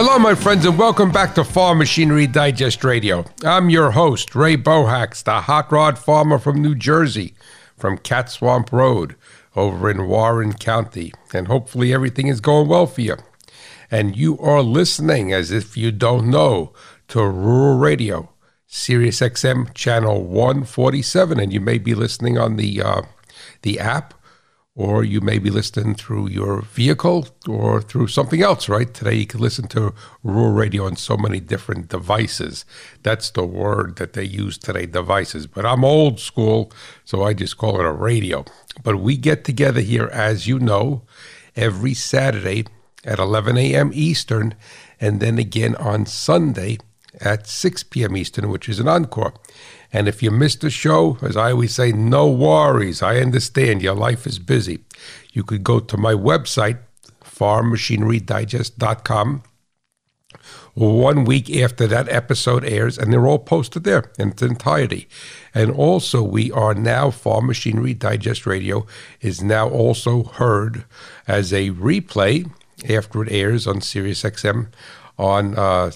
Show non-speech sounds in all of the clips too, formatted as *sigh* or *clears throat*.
Hello, my friends, and welcome back to Farm Machinery Digest Radio. I'm your host, Ray Bohacz, the hot rod farmer from New Jersey, from Cat Swamp Road over in Warren County. And hopefully, everything is going well for you. And you are listening, as if you don't know, to Rural Radio, Sirius XM channel 147. And you may be listening on the, uh, the app or you may be listening through your vehicle or through something else, right? Today you can listen to rural radio on so many different devices. That's the word that they use today, devices. But I'm old school, so I just call it a radio. But we get together here, as you know, every Saturday at 11 a.m. Eastern, and then again on Sunday at 6 p.m. Eastern, which is an encore. And if you missed the show, as I always say, no worries. I understand your life is busy. You could go to my website, farmmachinerydigest.com, one week after that episode airs, and they're all posted there in its entirety. And also, we are now, Farm Machinery Digest Radio is now also heard as a replay after it airs on SiriusXM on, uh,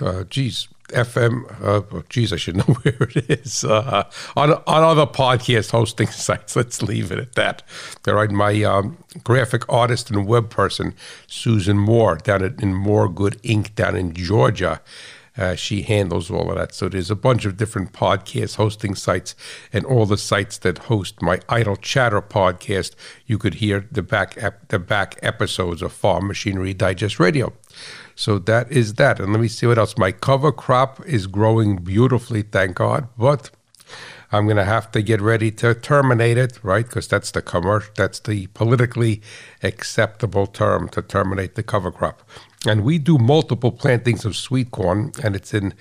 uh, geez, FM. Uh, geez, I should *laughs* know where it is. Uh, on on other podcast hosting *laughs* sites. Let's leave it at that. All right, my um, graphic artist and web person, Susan Moore, down at, in Moore Good Ink down in Georgia. Uh, she handles all of that. So there's a bunch of different podcast hosting sites, and all the sites that host my Idle Chatter podcast. You could hear the back ep- the back episodes of Farm Machinery Digest Radio. So that is that. And let me see what else. My cover crop is growing beautifully, thank God. But I'm going to have to get ready to terminate it, right? Because that's the commercial, that's the politically acceptable term to terminate the cover crop. And we do multiple plantings of sweet corn, and it's in.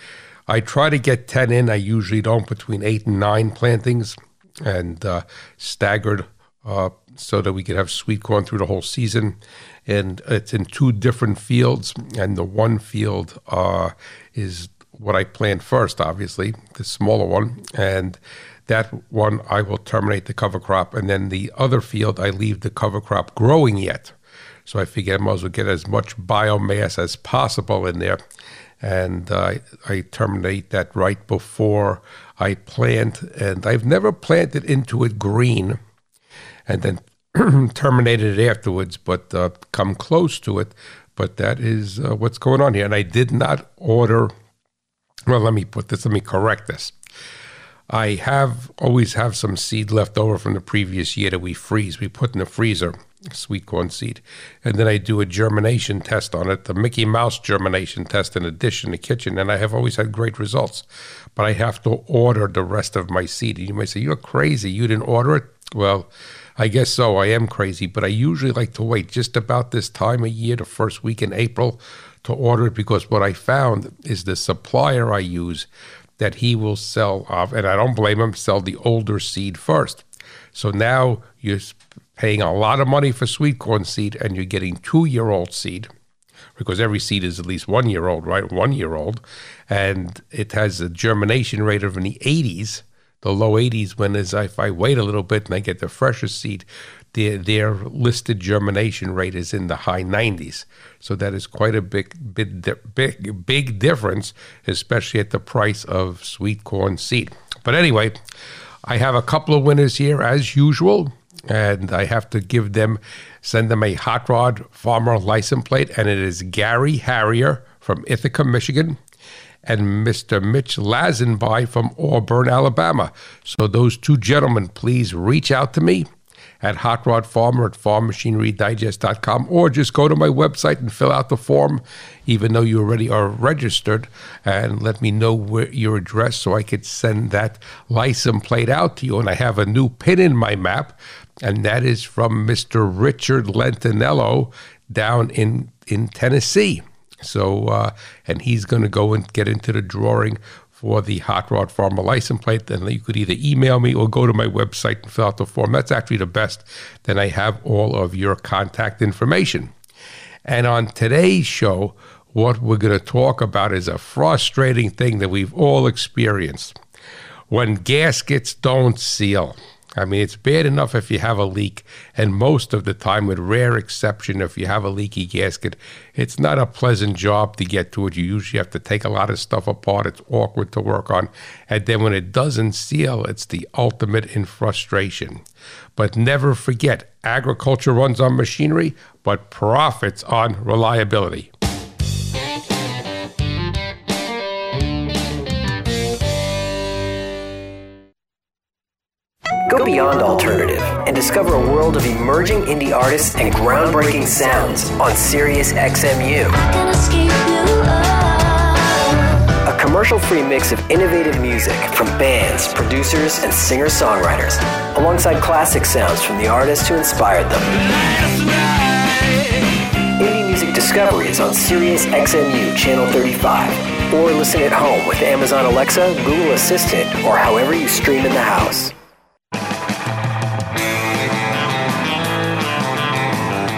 I try to get ten in. I usually don't between eight and nine plantings, and uh, staggered uh, so that we could have sweet corn through the whole season and it's in two different fields. And the one field uh, is what I planned first, obviously, the smaller one, and that one I will terminate the cover crop, and then the other field I leave the cover crop growing yet. So I figure I might as well get as much biomass as possible in there, and uh, I terminate that right before I plant. And I've never planted into it green, and then *clears throat* terminated it afterwards, but uh, come close to it. But that is uh, what's going on here. And I did not order. Well, let me put this. Let me correct this. I have always have some seed left over from the previous year that we freeze. We put in the freezer, sweet corn seed, and then I do a germination test on it, the Mickey Mouse germination test in a dish in the kitchen, and I have always had great results. But I have to order the rest of my seed. And you might say, "You're crazy. You didn't order it." Well, I guess so. I am crazy, but I usually like to wait just about this time of year, the first week in April, to order it because what I found is the supplier I use that he will sell off, and I don't blame him, sell the older seed first. So now you're paying a lot of money for sweet corn seed and you're getting two year old seed because every seed is at least one year old, right? One year old. And it has a germination rate of in the 80s the low 80s when as if I wait a little bit and I get the fresher seed, their, their listed germination rate is in the high 90s. So that is quite a big, big, big, big difference, especially at the price of sweet corn seed. But anyway, I have a couple of winners here as usual, and I have to give them, send them a hot rod farmer license plate, and it is Gary Harrier from Ithaca, Michigan and Mr. Mitch Lazenby from Auburn, Alabama. So those two gentlemen, please reach out to me at Hot Rod Farmer at farmmachinerydigest.com or just go to my website and fill out the form, even though you already are registered, and let me know where your address so I could send that license plate out to you. And I have a new pin in my map, and that is from Mr. Richard Lentinello down in, in Tennessee. So, uh, and he's going to go and get into the drawing for the Hot Rod Farmer license plate. Then you could either email me or go to my website and fill out the form. That's actually the best. Then I have all of your contact information. And on today's show, what we're going to talk about is a frustrating thing that we've all experienced when gaskets don't seal. I mean, it's bad enough if you have a leak, and most of the time, with rare exception, if you have a leaky gasket, it's not a pleasant job to get to it. You usually have to take a lot of stuff apart. It's awkward to work on. And then when it doesn't seal, it's the ultimate in frustration. But never forget agriculture runs on machinery, but profits on reliability. Go beyond alternative and discover a world of emerging indie artists and groundbreaking sounds on Sirius XMU. A commercial free mix of innovative music from bands, producers, and singer songwriters, alongside classic sounds from the artists who inspired them. Indie Music Discovery is on Sirius XMU Channel 35, or listen at home with Amazon Alexa, Google Assistant, or however you stream in the house.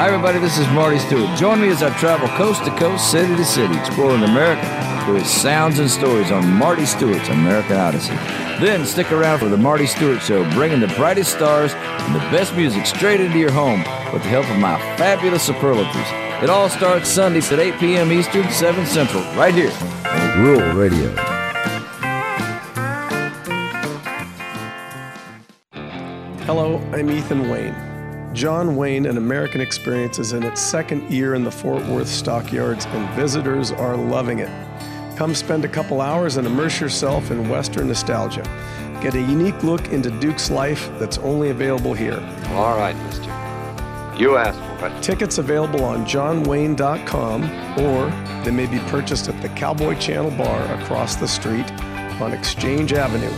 Hi, everybody, this is Marty Stuart. Join me as I travel coast to coast, city to city, exploring America through its sounds and stories on Marty Stuart's American Odyssey. Then stick around for the Marty Stuart Show, bringing the brightest stars and the best music straight into your home with the help of my fabulous superlatives. It all starts Sundays at 8 p.m. Eastern, 7 Central, right here on Rural Radio. Hello, I'm Ethan Wayne. John Wayne, an American Experience, is in its second year in the Fort Worth stockyards, and visitors are loving it. Come spend a couple hours and immerse yourself in Western nostalgia. Get a unique look into Duke's life that's only available here. All right, mister. You asked for it. Tickets available on johnwayne.com or they may be purchased at the Cowboy Channel Bar across the street on Exchange Avenue.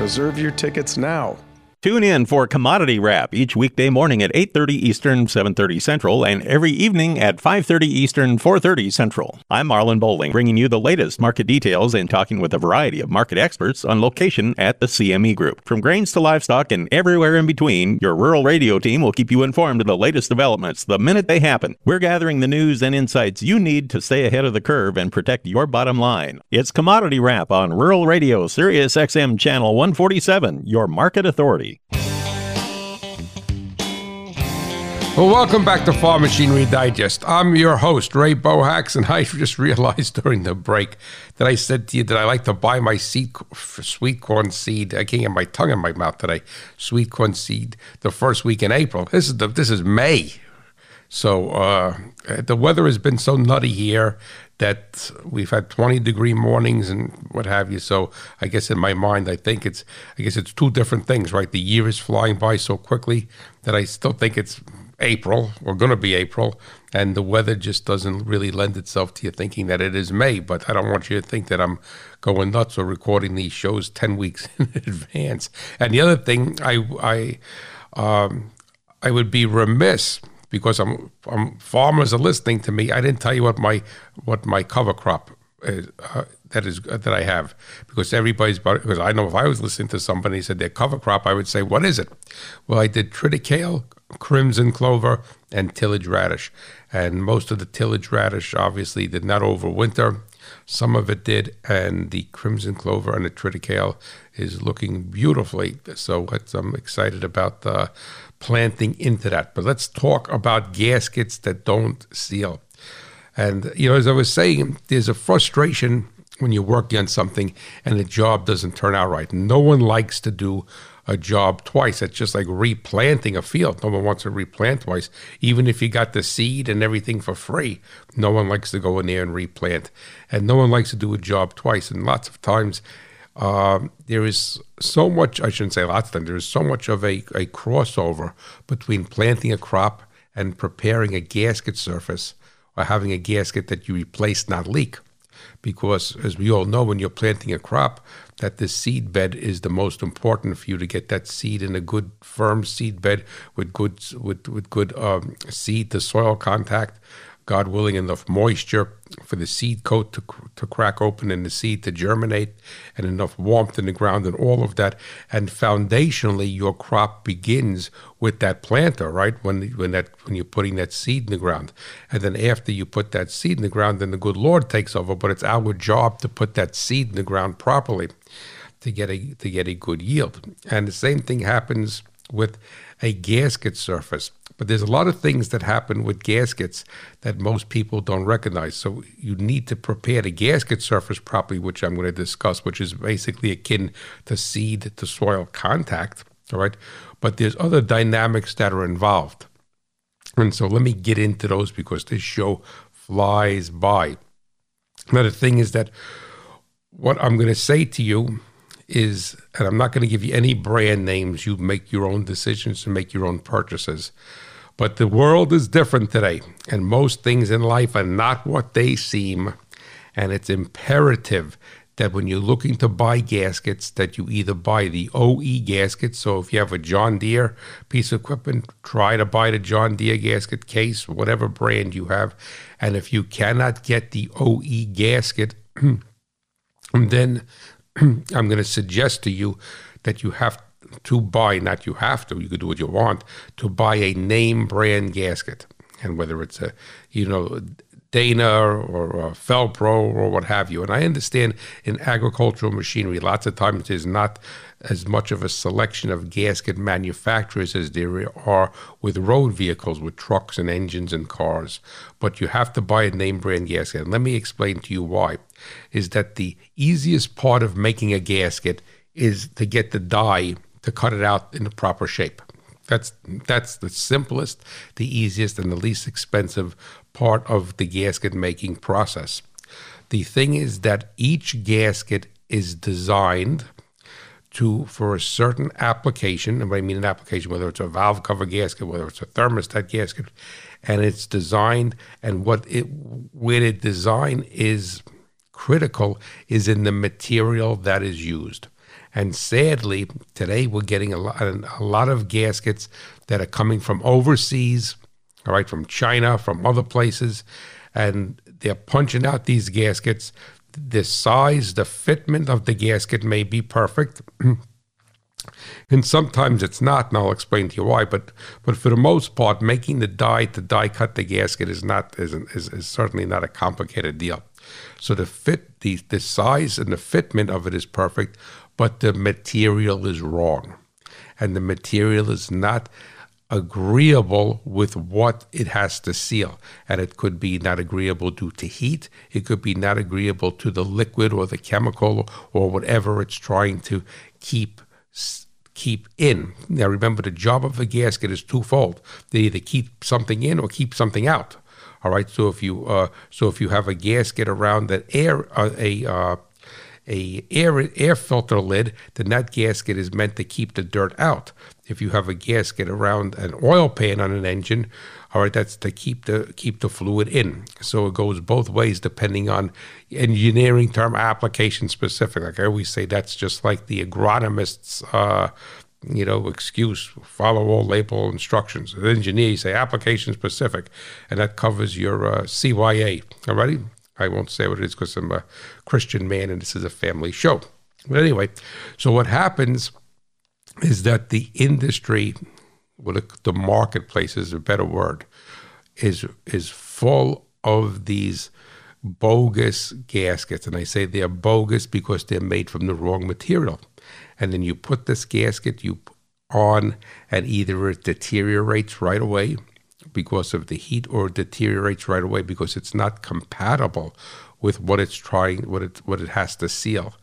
Reserve your tickets now. Tune in for Commodity Wrap each weekday morning at 8:30 Eastern, 7:30 Central, and every evening at 5:30 Eastern, 4:30 Central. I'm Marlon Bowling, bringing you the latest market details and talking with a variety of market experts on location at the CME Group. From grains to livestock and everywhere in between, your rural radio team will keep you informed of the latest developments the minute they happen. We're gathering the news and insights you need to stay ahead of the curve and protect your bottom line. It's Commodity Wrap on Rural Radio, Sirius XM Channel 147, your market authority. Well, welcome back to Farm Machinery Digest. I'm your host, Ray Bohacz, and *laughs* I just realized during the break that I said to you that I like to buy my seed, sweet corn seed. I can't get my tongue in my mouth today. Sweet corn seed the first week in April. This is the this is May, so uh, the weather has been so nutty here that we've had 20 degree mornings and what have you. So I guess in my mind, I think it's I guess it's two different things, right? The year is flying by so quickly that I still think it's April or going to be April, and the weather just doesn't really lend itself to you thinking that it is May. But I don't want you to think that I'm going nuts or recording these shows ten weeks *laughs* in advance. And the other thing, I I um, I would be remiss because I'm, I'm farmers are listening to me. I didn't tell you what my what my cover crop is, uh, that is uh, that I have because everybody's because I know if I was listening to somebody said their cover crop, I would say, "What is it?" Well, I did triticale, crimson clover, and tillage radish. And most of the tillage radish obviously did not overwinter. Some of it did, and the crimson clover and the triticale is looking beautifully. So I'm excited about uh, planting into that. But let's talk about gaskets that don't seal. And you know, as I was saying, there's a frustration when you're working on something and the job doesn't turn out right. No one likes to do a job twice. It's just like replanting a field. No one wants to replant twice. Even if you got the seed and everything for free, no one likes to go in there and replant. And no one likes to do a job twice. And lots of times, um, there is so much, I shouldn't say lots of them, there is so much of a, a crossover between planting a crop and preparing a gasket surface or having a gasket that you replace, not leak. Because as we all know when you're planting a crop that the seed bed is the most important for you to get that seed in a good firm seed bed with good with with good um, seed to soil contact God willing, enough moisture for the seed coat to, to crack open and the seed to germinate, and enough warmth in the ground, and all of that. And foundationally, your crop begins with that planter, right? When when that when you're putting that seed in the ground, and then after you put that seed in the ground, then the good Lord takes over. But it's our job to put that seed in the ground properly. to get a to get a good yield. And the same thing happens with a gasket surface. But there's a lot of things that happen with gaskets that most people don't recognize. So you need to prepare the gasket surface properly, which I'm going to discuss, which is basically akin to seed to soil contact. All right. But there's other dynamics that are involved. And so let me get into those because this show flies by. Now, the thing is that what I'm going to say to you is, and I'm not going to give you any brand names, you make your own decisions and make your own purchases. But the world is different today, and most things in life are not what they seem. And it's imperative that when you're looking to buy gaskets, that you either buy the OE gasket. So if you have a John Deere piece of equipment, try to buy the John Deere gasket case, whatever brand you have. And if you cannot get the OE gasket, *clears throat* then *clears throat* I'm going to suggest to you that you have to buy, not you have to, you could do what you want, to buy a name brand gasket. And whether it's a, you know, Dana or, uh, Fel-Pro or what have you. And I understand in agricultural machinery, lots of times there's not as much of a selection of gasket manufacturers as there are with road vehicles, with trucks and engines and cars. But you have to buy a name brand gasket. And let me explain to you why. Is that the easiest part of making a gasket is to get the die to cut it out in the proper shape. That's that's the simplest, the easiest, and the least expensive part of the gasket making process. The thing is that each gasket is designed to for a certain application, and I mean an application, whether it's a valve cover gasket, whether it's a thermostat gasket, and it's designed and what it where the design is critical is in the material that is used. And sadly, today we're getting a lot, a lot of gaskets that are coming from overseas, all right, from China, from other places, and they're punching out these gaskets. The size, the fitment of the gasket may be perfect. *clears throat* and sometimes it's not, and I'll explain to you why. But but for the most part, making the die to die cut the gasket is not is, is, is certainly not a complicated deal. So the fit, the the size and the fitment of it is perfect, but the material is wrong. And the material is not agreeable with what it has to seal. And it could be not agreeable due to heat, it could be not agreeable to the liquid or the chemical or whatever it's trying to keep keep in. Now remember the job of a gasket is twofold. They either keep something in or keep something out. All right. So if you uh, so if you have a gasket around that air uh, a uh, a air air filter lid, then that gasket is meant to keep the dirt out. If you have a gasket around an oil pan on an engine, all right, that's to keep the keep the fluid in. So it goes both ways depending on engineering term application specific. Like I always say, that's just like the agronomist's uh, you know, excuse, follow all label instructions. An engineer, you say application specific, and that covers your uh, CYA. All righty? I won't say what it is because I'm a Christian man and this is a family show. But anyway, so what happens is that the industry, well, the marketplace is a better word, is is full of these bogus gaskets, and I say they're bogus because they're made from the wrong material. And then you put this gasket you on, and either it deteriorates right away, because of the heat or it deteriorates right away because it's not compatible with what it's trying what it what it has to seal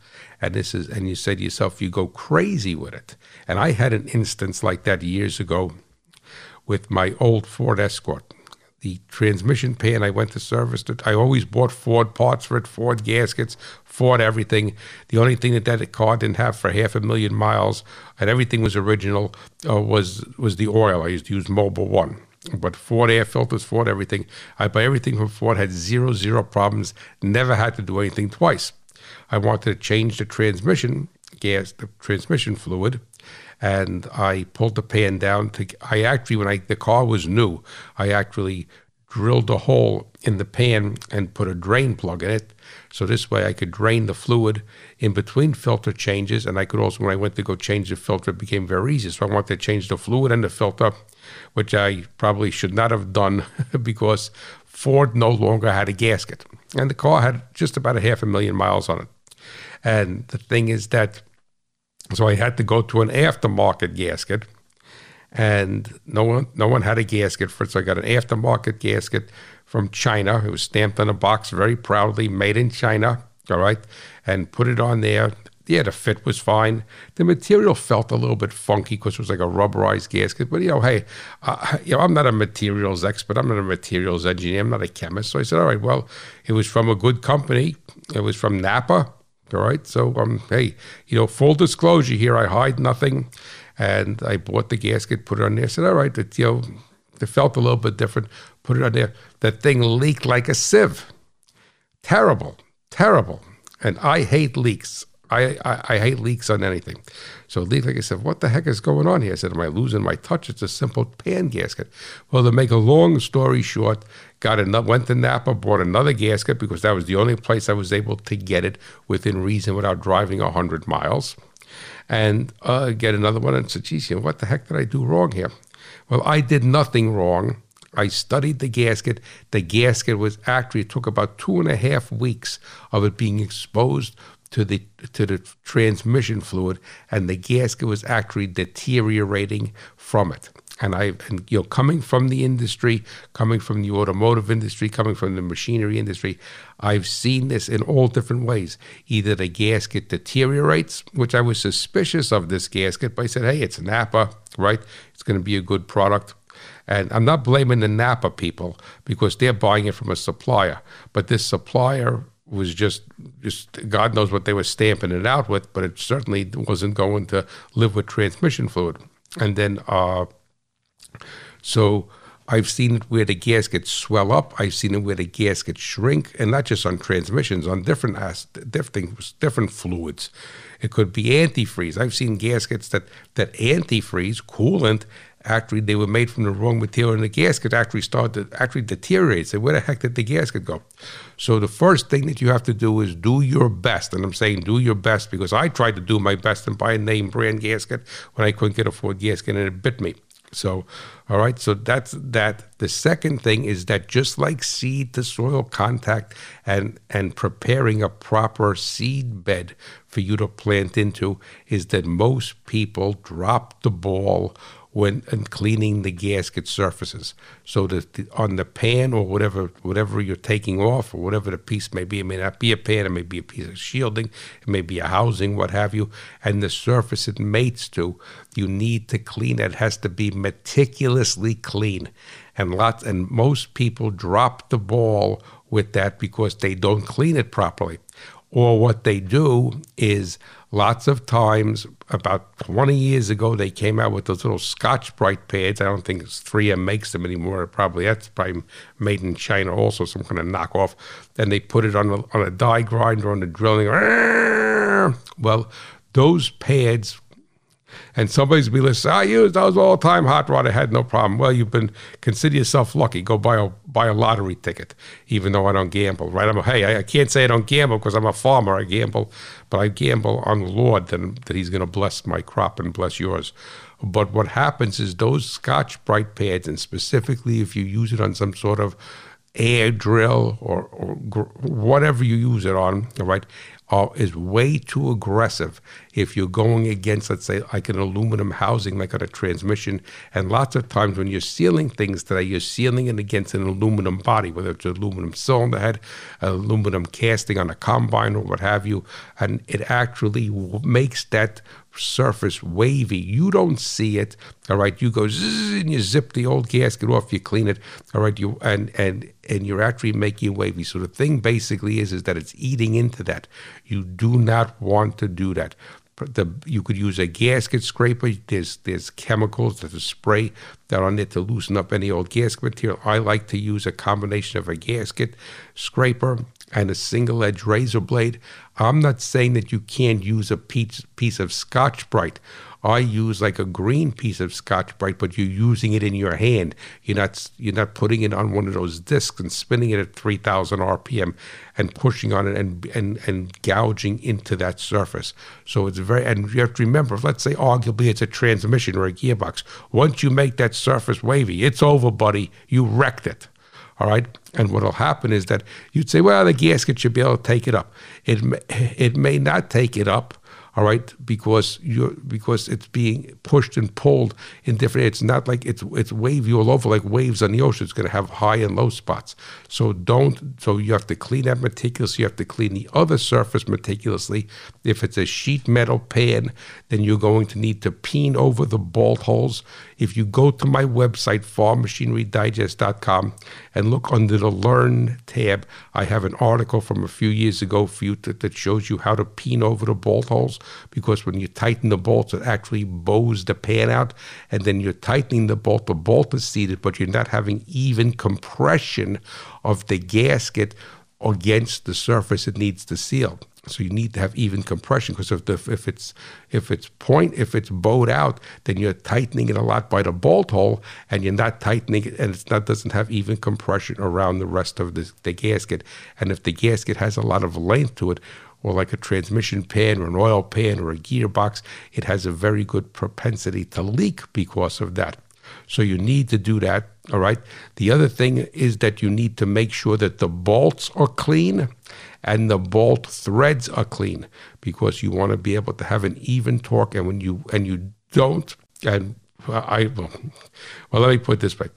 and this is and you say to yourself you go crazy with it. And i had an instance like that years ago with my old ford escort. The transmission pan i went to service it. I always bought ford parts for it ford gaskets ford everything. The only thing that that car didn't have for half a million miles and everything was original uh, was was the oil. I used to use Mobil One. But Ford air filters, Ford everything. I buy everything from Ford, had zero, zero problems, never had to do anything twice. I wanted to change the transmission gas, the transmission fluid, and I pulled the pan down to. I actually, when I the car was new, I actually drilled a hole in the pan and put a drain plug in it. So this way I could drain the fluid in between filter changes. And I could also, when I went to go change the filter, it became very easy. So I wanted to change the fluid and the filter which I probably should not have done *laughs* because Ford no longer had a gasket. And the car had just about a half a million miles on it. And the thing is that So I had to go to an aftermarket gasket, and no one no one had a gasket for it. So I got an aftermarket gasket from China. It was stamped on a box very proudly, made in China. All right, and put it on there. Yeah, the fit was fine. The material felt a little bit funky because it was like a rubberized gasket. But you know, hey, uh, you know, I'm not a materials expert. I'm not a materials engineer. I'm not a chemist. So I said, all right, well, it was from a good company. It was from Napa. All right. So, um, hey, you know, full disclosure here, I hide nothing. And I bought the gasket, put it on there. I said, all right, it, you know, it felt a little bit different. Put it on there. That thing leaked like a sieve. Terrible, terrible. And I hate leaks. I, I, I hate leaks on anything. So leak, like I said, what the heck is going on here? I said, am I losing my touch? It's a simple pan gasket. Well, to make a long story short, got another, went to Napa, bought another gasket because that was the only place I was able to get it within reason without driving 100 miles. And uh, get another one and said, geez, what the heck did I do wrong here? Well, I did nothing wrong. I studied the gasket. The gasket was actually, took about two and a half weeks of it being exposed to the to the transmission fluid, and the gasket was actually deteriorating from it. And I, and, you know, coming from the industry, coming from the automotive industry, coming from the machinery industry, I've seen this in all different ways. Either the gasket deteriorates, which I was suspicious of this gasket, but I said, hey, it's Napa, right? It's going to be a good product. And I'm not blaming the Napa people because they're buying it from a supplier, but this supplier was just just God knows what they were stamping it out with, but it certainly wasn't going to live with transmission fluid. And then, uh, so I've seen it where the gaskets swell up. I've seen it where the gaskets shrink, and not just on transmissions, on different different different fluids. It could be antifreeze. I've seen gaskets that that antifreeze coolant actually they were made from the wrong material and the gasket actually started actually deteriorate. So where the heck did the gasket go? So the first thing that you have to do is do your best. And I'm saying do your best because I tried to do my best and buy a name brand gasket when I couldn't get a Ford gasket and it bit me. So, all right. So that's that. The second thing is that just like seed to soil contact and and preparing a proper seed bed for you to plant into is that most people drop the ball when and cleaning the gasket surfaces. So that the, on the pan or whatever whatever you're taking off or whatever the piece may be, it may not be a pan, it may be a piece of shielding, it may be a housing, what have you, and the surface it mates to, you need to clean it. it has to be meticulously clean. And lots and most people drop the ball with that because they don't clean it properly. Or what they do is lots of times about 20 years ago they came out with those little Scotch-Brite pads. I don't think 3m makes them anymore. Probably that's probably made in china also some kind of knockoff. And they put it on a, on a die grinder on the drilling. Well those pads and somebody's be listening. I use those all the time. Hot rod, I had no problem. Well, you've been consider yourself lucky. Go buy a buy a lottery ticket, even though I don't gamble. Right? I'm hey, I, I can't say I don't gamble because I'm a farmer. I gamble, but I gamble on the Lord that, that He's going to bless my crop and bless yours. But what happens is those Scotch Brite pads, and specifically if you use it on some sort of air drill or, or whatever you use it on, right? Uh, is way too aggressive if you're going against, let's say, like an aluminum housing, like on a transmission. And lots of times when you're sealing things today, you're sealing it against an aluminum body, whether it's an aluminum cylinder head, aluminum casting on a combine, or what have you. And it actually makes that surface wavy. You don't see it. All right. You go zzz, and you zip the old gasket off, you clean it. All right. You and and and you're actually making wavy. So the thing basically is is that it's eating into that. You do not want to do that. The, you could use a gasket scraper. There's there's chemicals, there's a spray that on there to loosen up any old gasket material. I like to use a combination of a gasket scraper and a single edge razor blade. I'm not saying that you can't use a piece, piece of Scotch Brite. I use like a green piece of Scotch Brite, but you're using it in your hand. You're not you're not putting it on one of those discs and spinning it at 3,000 RPM and pushing on it and and and gouging into that surface. So it's very and you have to remember. Let's say arguably it's a transmission or a gearbox. Once you make that surface wavy, it's over, buddy. You wrecked it. All right. And what will happen is that you'd say, well, the gasket should be able to take it up. It may, it may not take it up. all right, because you because it's being pushed and pulled in different. It's not like it's it's wavy all over like waves on the ocean. It's going to have high and low spots. So don't. So you have to clean that meticulously. You have to clean the other surface meticulously. If it's a sheet metal pan, then you're going to need to peen over the bolt holes. If you go to my website farmmachinerydigest.com and look under the Learn tab, I have an article from a few years ago for you to, that shows you how to peen over the bolt holes because when you tighten the bolts, it actually bows the pan out, and then you're tightening the bolt. The bolt is seated, but you're not having even compression of the gasket against the surface it needs to seal. So you need to have even compression because if the, if it's if it's point if it's bowed out, then you're tightening it a lot by the bolt hole, and you're not tightening it, and it's not doesn't have even compression around the rest of the, the gasket. And if the gasket has a lot of length to it, or like a transmission pan or an oil pan or a gearbox, it has a very good propensity to leak because of that. So you need to do that. All right. The other thing is that you need to make sure that the bolts are clean and the bolt threads are clean because you want to be able to have an even torque. And when you and you don't, and uh, I well, well let me put this way: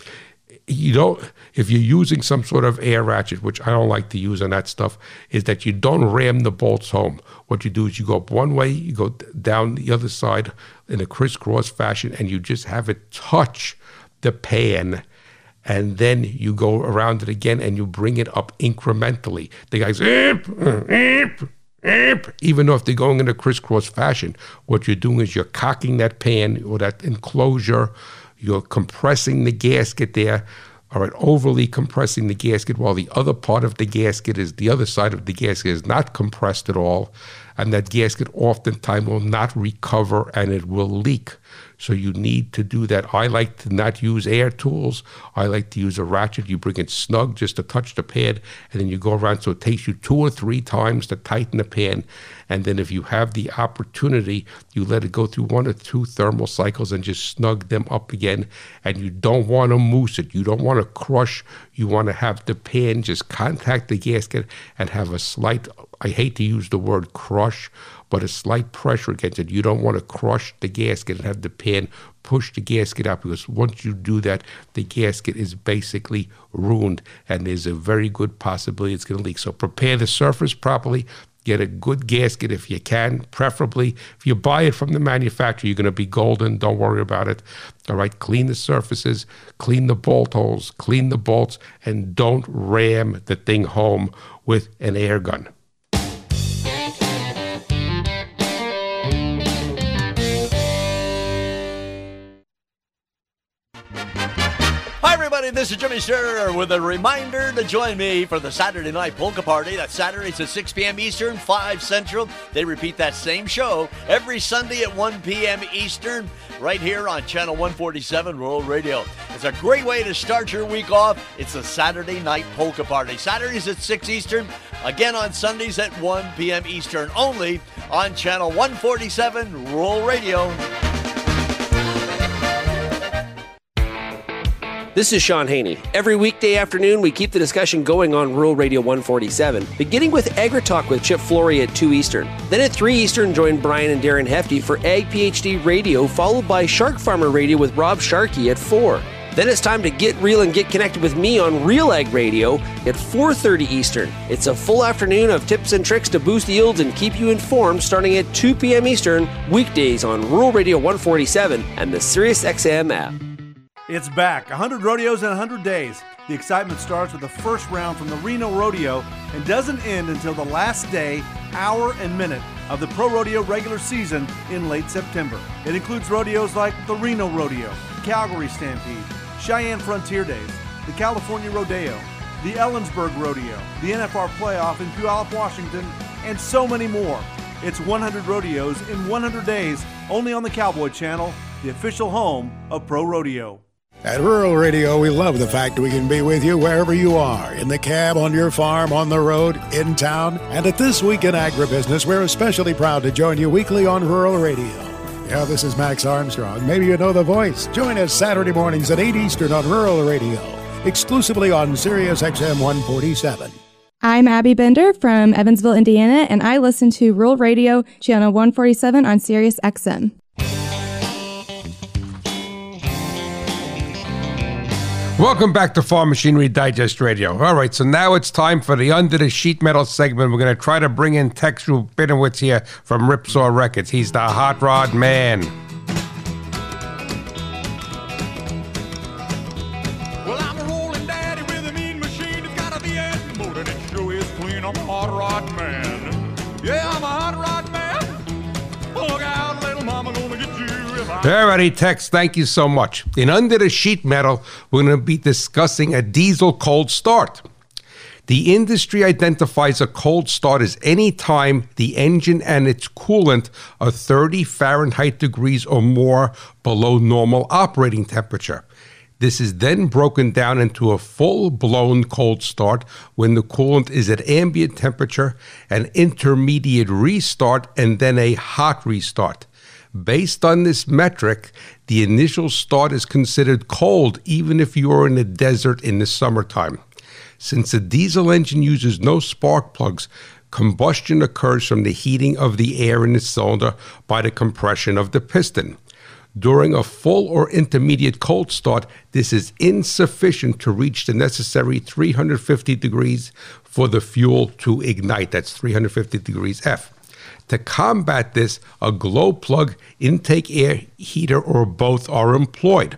you don't if you're using some sort of air ratchet, which I don't like to use on that stuff, is that you don't ram the bolts home. What you do is you go up one way, you go down the other side in a crisscross fashion, and you just have it touch the pan and then you go around it again and you bring it up incrementally. The guy's eep, eep, eep. even though if they're going in a crisscross fashion, what you're doing is you're cocking that pan or that enclosure, you're compressing the gasket there, all right, overly compressing the gasket while the other part of the gasket is the other side of the gasket is not compressed at all, and that gasket oftentimes will not recover and it will leak. So you need to do that. I like to not use air tools. I like to use a ratchet. You bring it snug just to touch the pad, and then you go around. So it takes you two or three times to tighten the pan. And then if you have the opportunity, you let it go through one or two thermal cycles and just snug them up again. And you don't want to mousse it. You don't want to crush. You want to have the pan just contact the gasket and have a slight, I hate to use the word crush, but a slight pressure against it. You don't want to crush the gasket and have the pan push the gasket out because once you do that, the gasket is basically ruined and there's a very good possibility it's going to leak. So prepare the surface properly. Get a good gasket if you can, preferably. If you buy it from the manufacturer, you're going to be golden. Don't worry about it. All right, clean the surfaces, clean the bolt holes, clean the bolts, and don't ram the thing home with an air gun. This is Jimmy Sturr with a reminder to join me for the Saturday Night Polka Party. That's Saturdays at 6 p.m. Eastern, 5 Central. They repeat that same show every Sunday at 1 p.m. Eastern, right here on Channel 147 Rural Radio. It's a great way to start your week off. It's a Saturday Night Polka Party. Saturdays at 6 Eastern, again on Sundays at 1 p.m. Eastern, only on Channel 147 Rural Radio. This is Shaun Haney. Every weekday afternoon, we keep the discussion going on Rural Radio 147, beginning with Agri Talk with Chip Flory at 2 Eastern. Then at 3 Eastern, join Brian and Darren Hefty for Ag PhD Radio, followed by Shark Farmer Radio with Rob Sharkey at 4. Then it's time to get real and get connected with me on Real Ag Radio at 4:30 Eastern. It's a full afternoon of tips and tricks to boost yields and keep you informed starting at 2 p.m. Eastern weekdays on Rural Radio 147 and the SiriusXM app. It's back 100 rodeos in 100 days. The excitement starts with the first round from the Reno Rodeo and doesn't end until the last day, hour, and minute of the Pro Rodeo regular season in late September. It includes rodeos like the Reno Rodeo, Calgary Stampede, Cheyenne Frontier Days, the California Rodeo, the Ellensburg Rodeo, the NFR Playoff in Puyallup, Washington, and so many more. It's 100 rodeos in 100 days only on the Cowboy Channel, the official home of Pro Rodeo. At Rural Radio, we love the fact we can be with you wherever you are in the cab, on your farm, on the road, in town. And at This Week in Agribusiness, we're especially proud to join you weekly on Rural Radio. Yeah, this is Max Armstrong. Maybe you know the voice. Join us Saturday mornings at 8 Eastern on Rural Radio, exclusively on Sirius XM 147. I'm Abby Bender from Evansville, Indiana, and I listen to Rural Radio, channel 147 on Sirius XM. Welcome back to Farm Machinery Digest Radio. All right, so now it's time for the Under the Sheet Metal segment. We're going to try to bring in Tex Rubinowitz here from Ripsaw Records. He's the hot rod man. Well, if I. Alrighty, Tex, thank you so much. In Under the Sheet Metal, we're going to be discussing a diesel cold start. The industry identifies a cold start as any time the engine and its coolant are 30 Fahrenheit degrees or more below normal operating temperature. This is then broken down into a full blown cold start when the coolant is at ambient temperature, an intermediate restart, and then a hot restart. Based on this metric, the initial start is considered cold even if you are in a desert in the summertime. Since a diesel engine uses no spark plugs, combustion occurs from the heating of the air in the cylinder by the compression of the piston. During a full or intermediate cold start, this is insufficient to reach the necessary 350 degrees for the fuel to ignite. That's 350 degrees F. To combat this, a glow plug, intake air heater, or both are employed.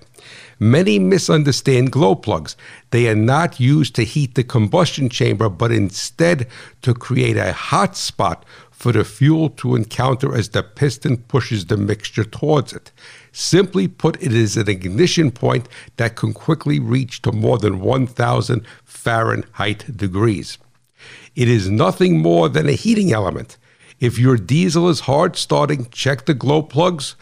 Many misunderstand glow plugs. They are not used to heat the combustion chamber, but instead to create a hot spot for the fuel to encounter as the piston pushes the mixture towards it. Simply put, it is an ignition point that can quickly reach to more than 1,000 Fahrenheit degrees. It is nothing more than a heating element. If your diesel is hard starting, check the glow plugs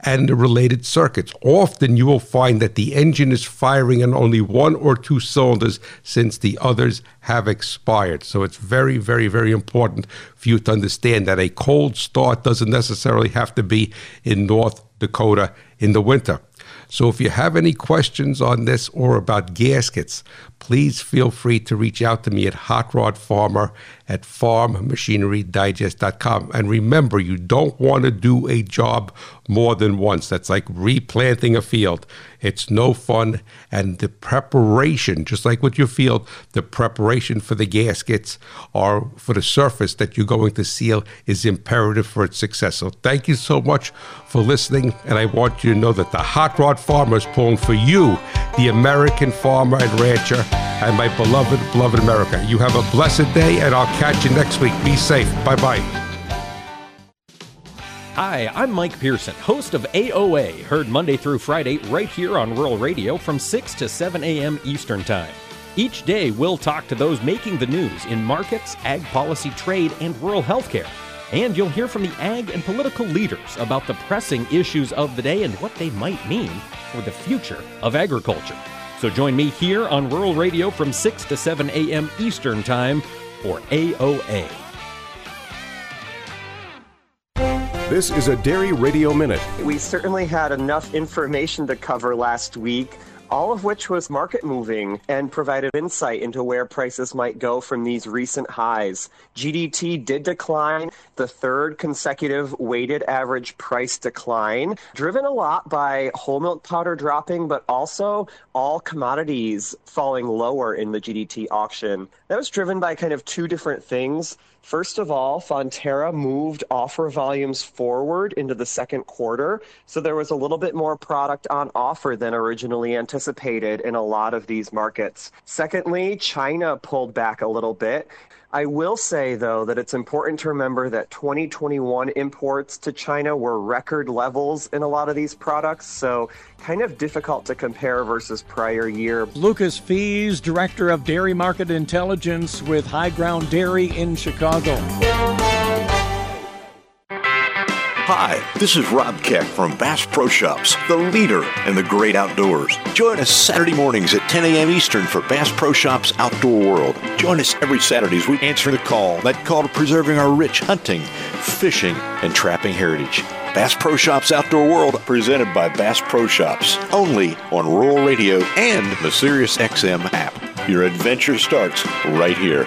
and the related circuits. Often you will find that the engine is firing on only one or two cylinders since the others have expired. So it's very, very, very important for you to understand that a cold start doesn't necessarily have to be in North Dakota in the winter. So if you have any questions on this or about gaskets, please feel free to reach out to me at Hot Rod Farmer at farmmachinerydigest.com. And remember, you don't want to do a job more than once. That's like replanting a field. It's no fun. And the preparation, just like with your field, the preparation for the gaskets or for the surface that you're going to seal is imperative for its success. So thank you so much for listening. And I want you to know that the Hot Rod Farmer is pulling for you, the American farmer and rancher, and my beloved, beloved America. You have a blessed day, and I'll catch you next week. Be safe. Bye bye. Hi, I'm Mike Pearson, host of AOA, heard Monday through Friday right here on Rural Radio from 6 to 7 a.m. Eastern Time. Each day, we'll talk to those making the news in markets, ag policy, trade, and rural healthcare. And you'll hear from the ag and political leaders about the pressing issues of the day and what they might mean for the future of agriculture. So join me here on Rural Radio from 6 to 7 a.m. Eastern Time for AOA. This is a Dairy Radio Minute. We certainly had enough information to cover last week, all of which was market moving and provided insight into where prices might go from these recent highs. GDT did decline, the third consecutive weighted average price decline, driven a lot by whole milk powder dropping, but also all commodities falling lower in the GDT auction. That was driven by kind of two different things. First of all, Fonterra moved offer volumes forward into the second quarter, so there was a little bit more product on offer than originally anticipated in a lot of these markets. Secondly, China pulled back a little bit. I will say, though, that it's important to remember that 2021 imports to China were record levels in a lot of these products, so kind of difficult to compare versus prior year. Lucas Fuess, Director of Dairy Market Intelligence with High Ground Dairy in Chicago. Hi, this is Rob Keck from Bass Pro Shops, the leader in the great outdoors. Join us Saturday mornings at 10 a.m. Eastern for Bass Pro Shops Outdoor World. Join us every Saturday as we answer the call, that call to preserving our rich hunting, fishing, and trapping heritage. Bass Pro Shops Outdoor World, presented by Bass Pro Shops, only on Rural Radio and the Sirius XM app. Your adventure starts right here.